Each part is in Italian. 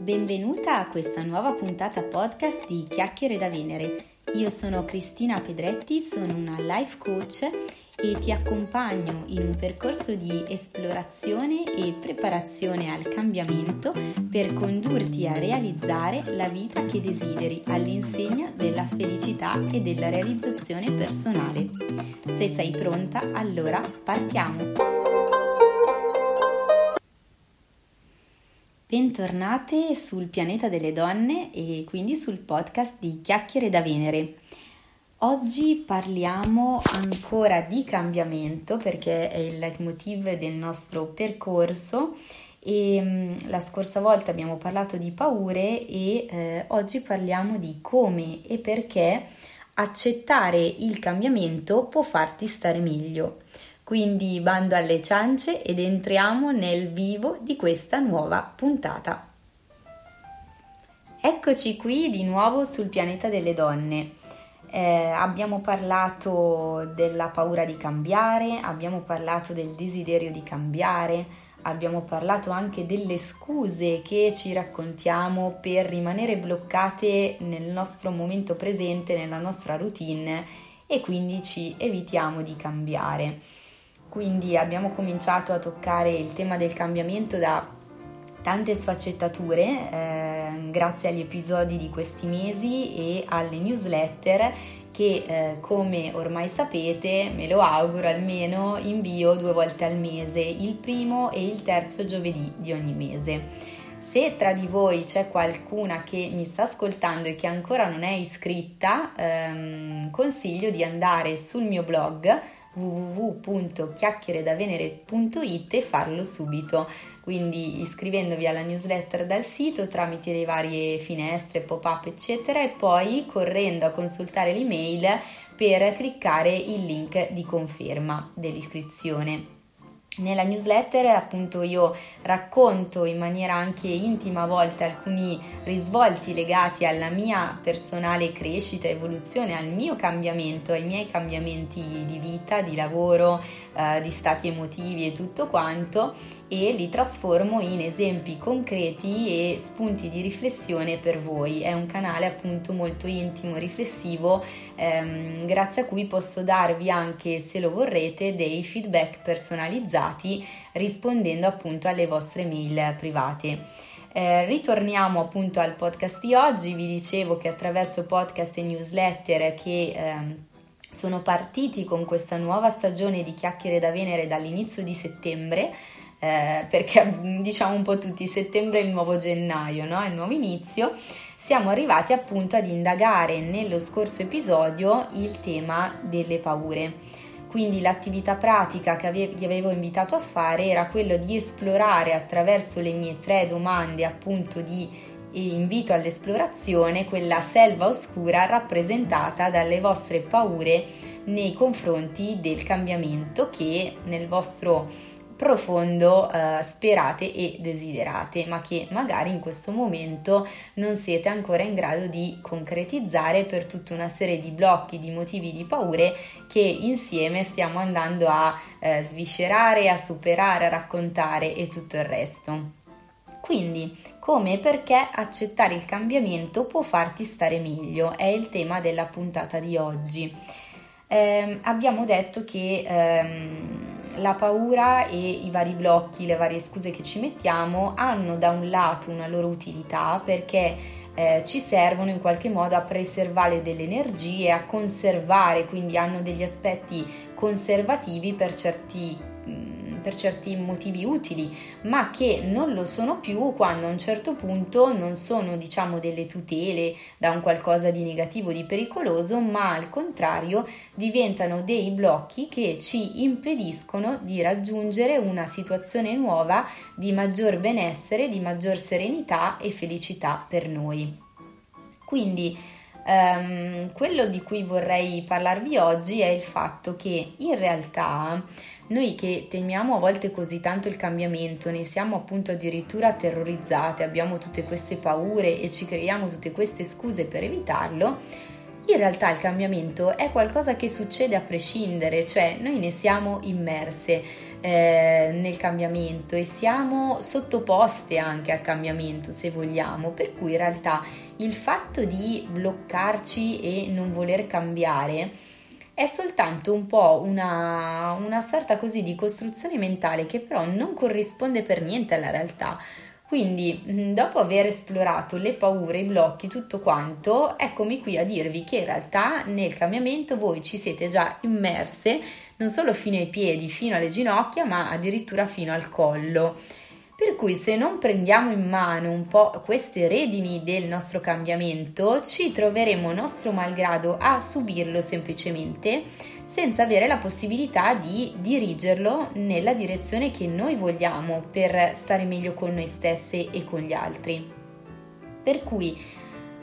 Benvenuta a questa nuova puntata podcast di Chiacchiere da Venere. Io sono Cristina Pedretti, sono una life coach e ti accompagno in un percorso di esplorazione e preparazione al cambiamento per condurti a realizzare la vita che desideri all'insegna della felicità e della realizzazione personale. Se sei pronta, allora partiamo! Bentornate sul pianeta delle donne e quindi sul podcast di Chiacchiere da Venere. Oggi parliamo ancora di cambiamento perché è il leitmotiv del nostro percorso e mm, la scorsa volta abbiamo parlato di paure e eh, oggi parliamo di come e perché accettare il cambiamento può farti stare meglio. Quindi bando alle ciance ed entriamo nel vivo di questa nuova puntata. Eccoci qui di nuovo sul pianeta delle donne. Eh, abbiamo parlato della paura di cambiare, abbiamo parlato del desiderio di cambiare, abbiamo parlato anche delle scuse che ci raccontiamo per rimanere bloccate nel nostro momento presente, nella nostra routine e quindi ci evitiamo di cambiare. Quindi abbiamo cominciato a toccare il tema del cambiamento da tante sfaccettature eh, grazie agli episodi di questi mesi e alle newsletter che eh, come ormai sapete, me lo auguro almeno, invio due volte al mese, il primo e il terzo giovedì di ogni mese. Se tra di voi c'è qualcuna che mi sta ascoltando e che ancora non è iscritta, ehm, consiglio di andare sul mio blog www.chiacchieredavenere.it e farlo subito. Quindi iscrivendovi alla newsletter dal sito tramite le varie finestre, pop-up, eccetera, e poi correndo a consultare l'email per cliccare il link di conferma dell'iscrizione. Nella newsletter appunto io racconto in maniera anche intima a volte alcuni risvolti legati alla mia personale crescita, evoluzione, al mio cambiamento, ai miei cambiamenti di vita, di lavoro, eh, di stati emotivi e tutto quanto e li trasformo in esempi concreti e spunti di riflessione per voi. È un canale appunto molto intimo, riflessivo, ehm, grazie a cui posso darvi anche, se lo vorrete, dei feedback personalizzati rispondendo appunto alle vostre mail private. Eh, ritorniamo appunto al podcast di oggi, vi dicevo che attraverso podcast e newsletter che ehm, sono partiti con questa nuova stagione di chiacchiere da Venere dall'inizio di settembre eh, perché diciamo un po' tutti settembre è il nuovo gennaio, no? è il nuovo inizio, siamo arrivati appunto ad indagare nello scorso episodio il tema delle paure. Quindi l'attività pratica che vi avevo invitato a fare era quello di esplorare attraverso le mie tre domande appunto di invito all'esplorazione quella selva oscura rappresentata dalle vostre paure nei confronti del cambiamento che nel vostro profondo eh, sperate e desiderate, ma che magari in questo momento non siete ancora in grado di concretizzare per tutta una serie di blocchi, di motivi, di paure che insieme stiamo andando a eh, sviscerare, a superare, a raccontare e tutto il resto. Quindi, come e perché accettare il cambiamento può farti stare meglio è il tema della puntata di oggi. Eh, abbiamo detto che ehm, la paura e i vari blocchi, le varie scuse che ci mettiamo hanno da un lato una loro utilità perché eh, ci servono in qualche modo a preservare delle energie, a conservare, quindi hanno degli aspetti conservativi per certi per certi motivi utili, ma che non lo sono più quando a un certo punto non sono, diciamo, delle tutele da un qualcosa di negativo, di pericoloso, ma al contrario diventano dei blocchi che ci impediscono di raggiungere una situazione nuova di maggior benessere, di maggior serenità e felicità per noi. Quindi Um, quello di cui vorrei parlarvi oggi è il fatto che in realtà noi che temiamo a volte così tanto il cambiamento, ne siamo appunto addirittura terrorizzate, abbiamo tutte queste paure e ci creiamo tutte queste scuse per evitarlo, in realtà il cambiamento è qualcosa che succede a prescindere, cioè noi ne siamo immerse. eh, nel cambiamento e siamo sottoposte anche al cambiamento se vogliamo, per cui in realtà il fatto di bloccarci e non voler cambiare è soltanto un po' una, una sorta così di costruzione mentale che però non corrisponde per niente alla realtà. Quindi, mm, dopo aver esplorato le paure, i blocchi, tutto quanto, eccomi qui a dirvi che in realtà nel cambiamento voi ci siete già immerse non solo fino ai piedi, fino alle ginocchia, ma addirittura fino al collo. Per cui se non prendiamo in mano un po' queste redini del nostro cambiamento, ci troveremo nostro malgrado a subirlo semplicemente senza avere la possibilità di dirigerlo nella direzione che noi vogliamo per stare meglio con noi stesse e con gli altri. Per cui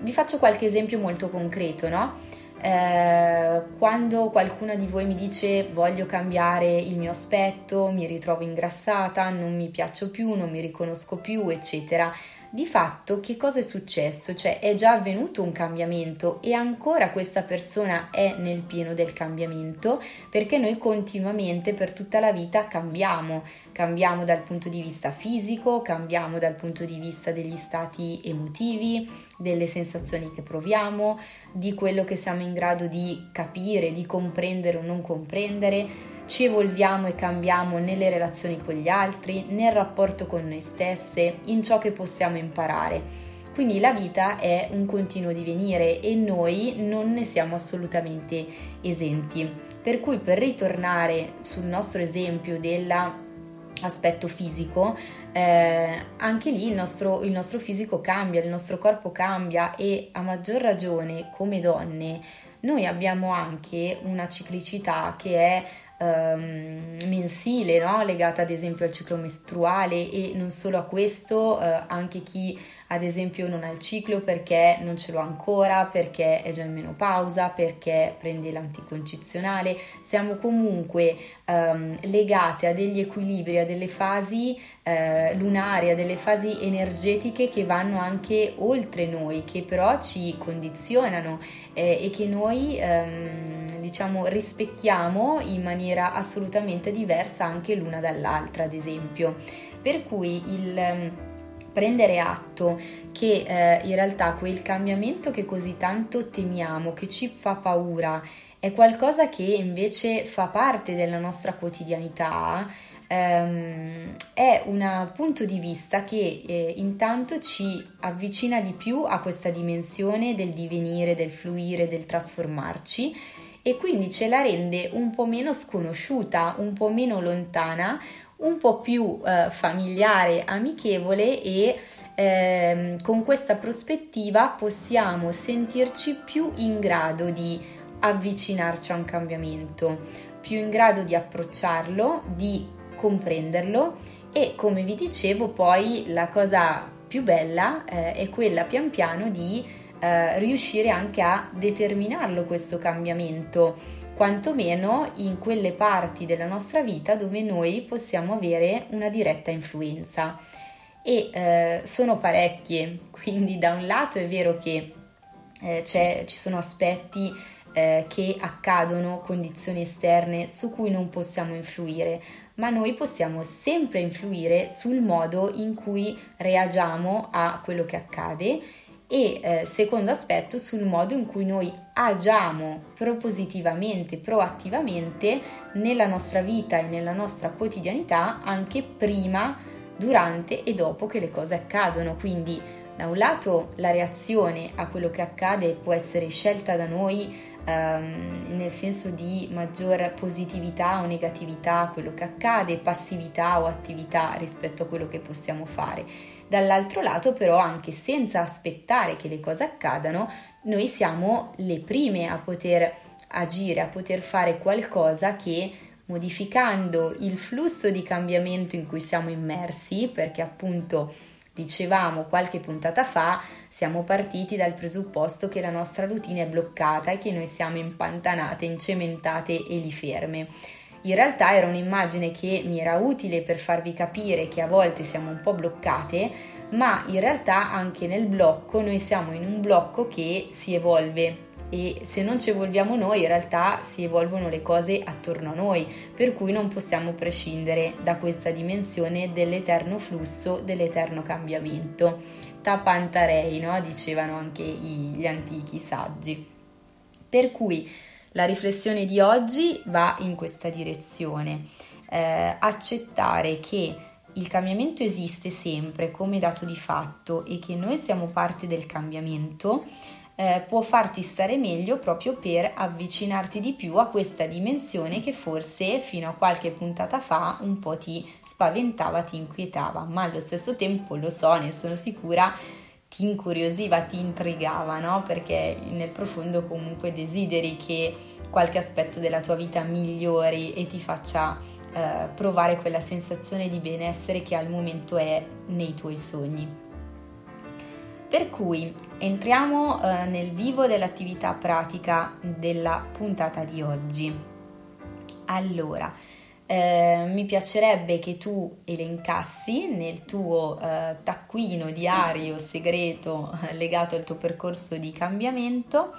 vi faccio qualche esempio molto concreto, no? Eh, quando qualcuno di voi mi dice voglio cambiare il mio aspetto, mi ritrovo ingrassata, non mi piaccio più, non mi riconosco più, eccetera, di fatto che cosa è successo? Cioè è già avvenuto un cambiamento e ancora questa persona è nel pieno del cambiamento perché noi continuamente per tutta la vita cambiamo, cambiamo dal punto di vista fisico, cambiamo dal punto di vista degli stati emotivi, delle sensazioni che proviamo, di quello che siamo in grado di capire, di comprendere o non comprendere ci evolviamo e cambiamo nelle relazioni con gli altri, nel rapporto con noi stesse, in ciò che possiamo imparare. Quindi la vita è un continuo divenire e noi non ne siamo assolutamente esenti. Per cui per ritornare sul nostro esempio dell'aspetto fisico, eh, anche lì il nostro, il nostro fisico cambia, il nostro corpo cambia e a maggior ragione come donne noi abbiamo anche una ciclicità che è ehm, mensile, no? legata ad esempio al ciclo mestruale e non solo a questo, eh, anche chi ad esempio non ha il ciclo perché non ce l'ho ancora, perché è già in menopausa, perché prende l'anticoncezionale, siamo comunque ehm, legate a degli equilibri, a delle fasi eh, lunari, a delle fasi energetiche che vanno anche oltre noi, che però ci condizionano eh, e che noi ehm, diciamo rispecchiamo in maniera assolutamente diversa anche l'una dall'altra, ad esempio. Per cui il ehm, prendere atto che eh, in realtà quel cambiamento che così tanto temiamo, che ci fa paura, è qualcosa che invece fa parte della nostra quotidianità, ehm, è un punto di vista che eh, intanto ci avvicina di più a questa dimensione del divenire, del fluire, del trasformarci e quindi ce la rende un po' meno sconosciuta, un po' meno lontana, un po' più eh, familiare, amichevole e eh, con questa prospettiva possiamo sentirci più in grado di avvicinarci a un cambiamento, più in grado di approcciarlo, di comprenderlo e come vi dicevo poi la cosa più bella eh, è quella pian piano di eh, riuscire anche a determinarlo questo cambiamento quantomeno in quelle parti della nostra vita dove noi possiamo avere una diretta influenza. E eh, sono parecchie, quindi da un lato è vero che eh, ci sono aspetti eh, che accadono, condizioni esterne su cui non possiamo influire, ma noi possiamo sempre influire sul modo in cui reagiamo a quello che accade e eh, secondo aspetto sul modo in cui noi agiamo propositivamente, proattivamente nella nostra vita e nella nostra quotidianità anche prima, durante e dopo che le cose accadono. Quindi da un lato la reazione a quello che accade può essere scelta da noi ehm, nel senso di maggior positività o negatività a quello che accade, passività o attività rispetto a quello che possiamo fare. Dall'altro lato però anche senza aspettare che le cose accadano, noi siamo le prime a poter agire, a poter fare qualcosa che modificando il flusso di cambiamento in cui siamo immersi, perché appunto dicevamo qualche puntata fa, siamo partiti dal presupposto che la nostra routine è bloccata e che noi siamo impantanate, incementate e lì ferme. In realtà era un'immagine che mi era utile per farvi capire che a volte siamo un po' bloccate, ma in realtà anche nel blocco noi siamo in un blocco che si evolve e se non ci evolviamo noi in realtà si evolvono le cose attorno a noi, per cui non possiamo prescindere da questa dimensione dell'eterno flusso, dell'eterno cambiamento. Tapantarei, no? dicevano anche gli antichi saggi. Per cui la riflessione di oggi va in questa direzione, eh, accettare che il cambiamento esiste sempre come dato di fatto e che noi siamo parte del cambiamento eh, può farti stare meglio proprio per avvicinarti di più a questa dimensione che forse fino a qualche puntata fa un po' ti spaventava, ti inquietava, ma allo stesso tempo lo so, ne sono sicura, ti incuriosiva, ti intrigava, no? Perché nel profondo comunque desideri che qualche aspetto della tua vita migliori e ti faccia eh, provare quella sensazione di benessere che al momento è nei tuoi sogni. Per cui entriamo eh, nel vivo dell'attività pratica della puntata di oggi. Allora, eh, mi piacerebbe che tu elencassi nel tuo eh, taccuino diario segreto eh, legato al tuo percorso di cambiamento,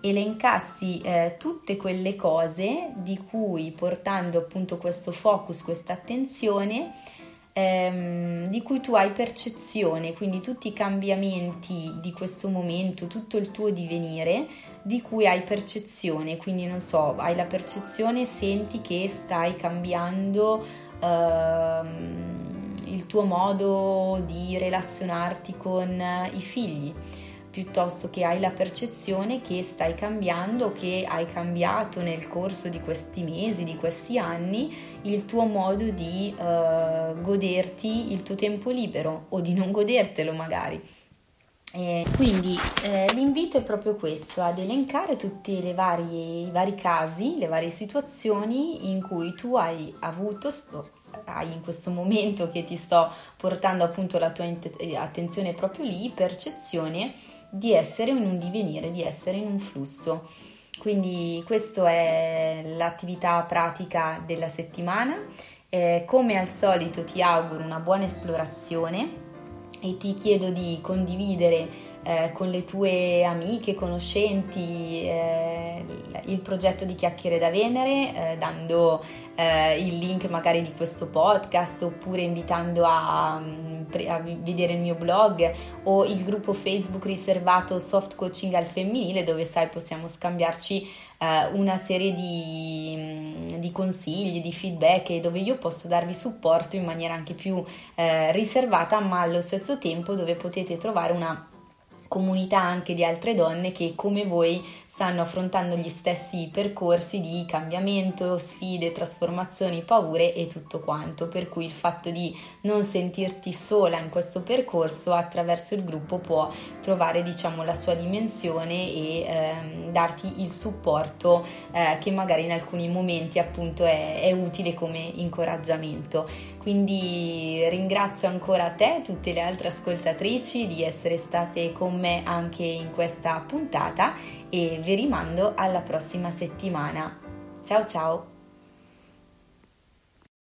elencassi eh, tutte quelle cose di cui portando appunto questo focus, questa attenzione, ehm, di cui tu hai percezione, quindi tutti i cambiamenti di questo momento, tutto il tuo divenire, di cui hai percezione, quindi non so, hai la percezione, senti che stai cambiando ehm, il tuo modo di relazionarti con i figli piuttosto che hai la percezione che stai cambiando, che hai cambiato nel corso di questi mesi, di questi anni, il tuo modo di uh, goderti il tuo tempo libero o di non godertelo magari. E quindi eh, l'invito è proprio questo, ad elencare tutti i vari casi, le varie situazioni in cui tu hai avuto, hai in questo momento che ti sto portando appunto la tua attenzione proprio lì, percezione di essere in un divenire, di essere in un flusso. Quindi questa è l'attività pratica della settimana. Eh, come al solito ti auguro una buona esplorazione e ti chiedo di condividere eh, con le tue amiche, conoscenti eh, il progetto di Chiacchiere da Venere, eh, dando eh, il link magari di questo podcast oppure invitando a, mm, a, vedere il mio blog o il gruppo Facebook riservato Soft Coaching al femminile dove sai possiamo scambiarci eh, una serie di, mm, di, consigli, di feedback e dove io posso darvi supporto in maniera anche più riservata ma allo stesso tempo dove potete trovare una comunità anche di altre donne che come voi stanno affrontando gli stessi percorsi di cambiamento, sfide, trasformazioni, paure e tutto quanto, per cui il fatto di non sentirti sola in questo percorso attraverso il gruppo può trovare diciamo la sua dimensione e ehm, darti il supporto eh, che magari in alcuni momenti appunto è, è utile come incoraggiamento. Quindi ringrazio ancora te e tutte le altre ascoltatrici di essere state con me anche in questa puntata e vi rimando alla prossima settimana. Ciao ciao!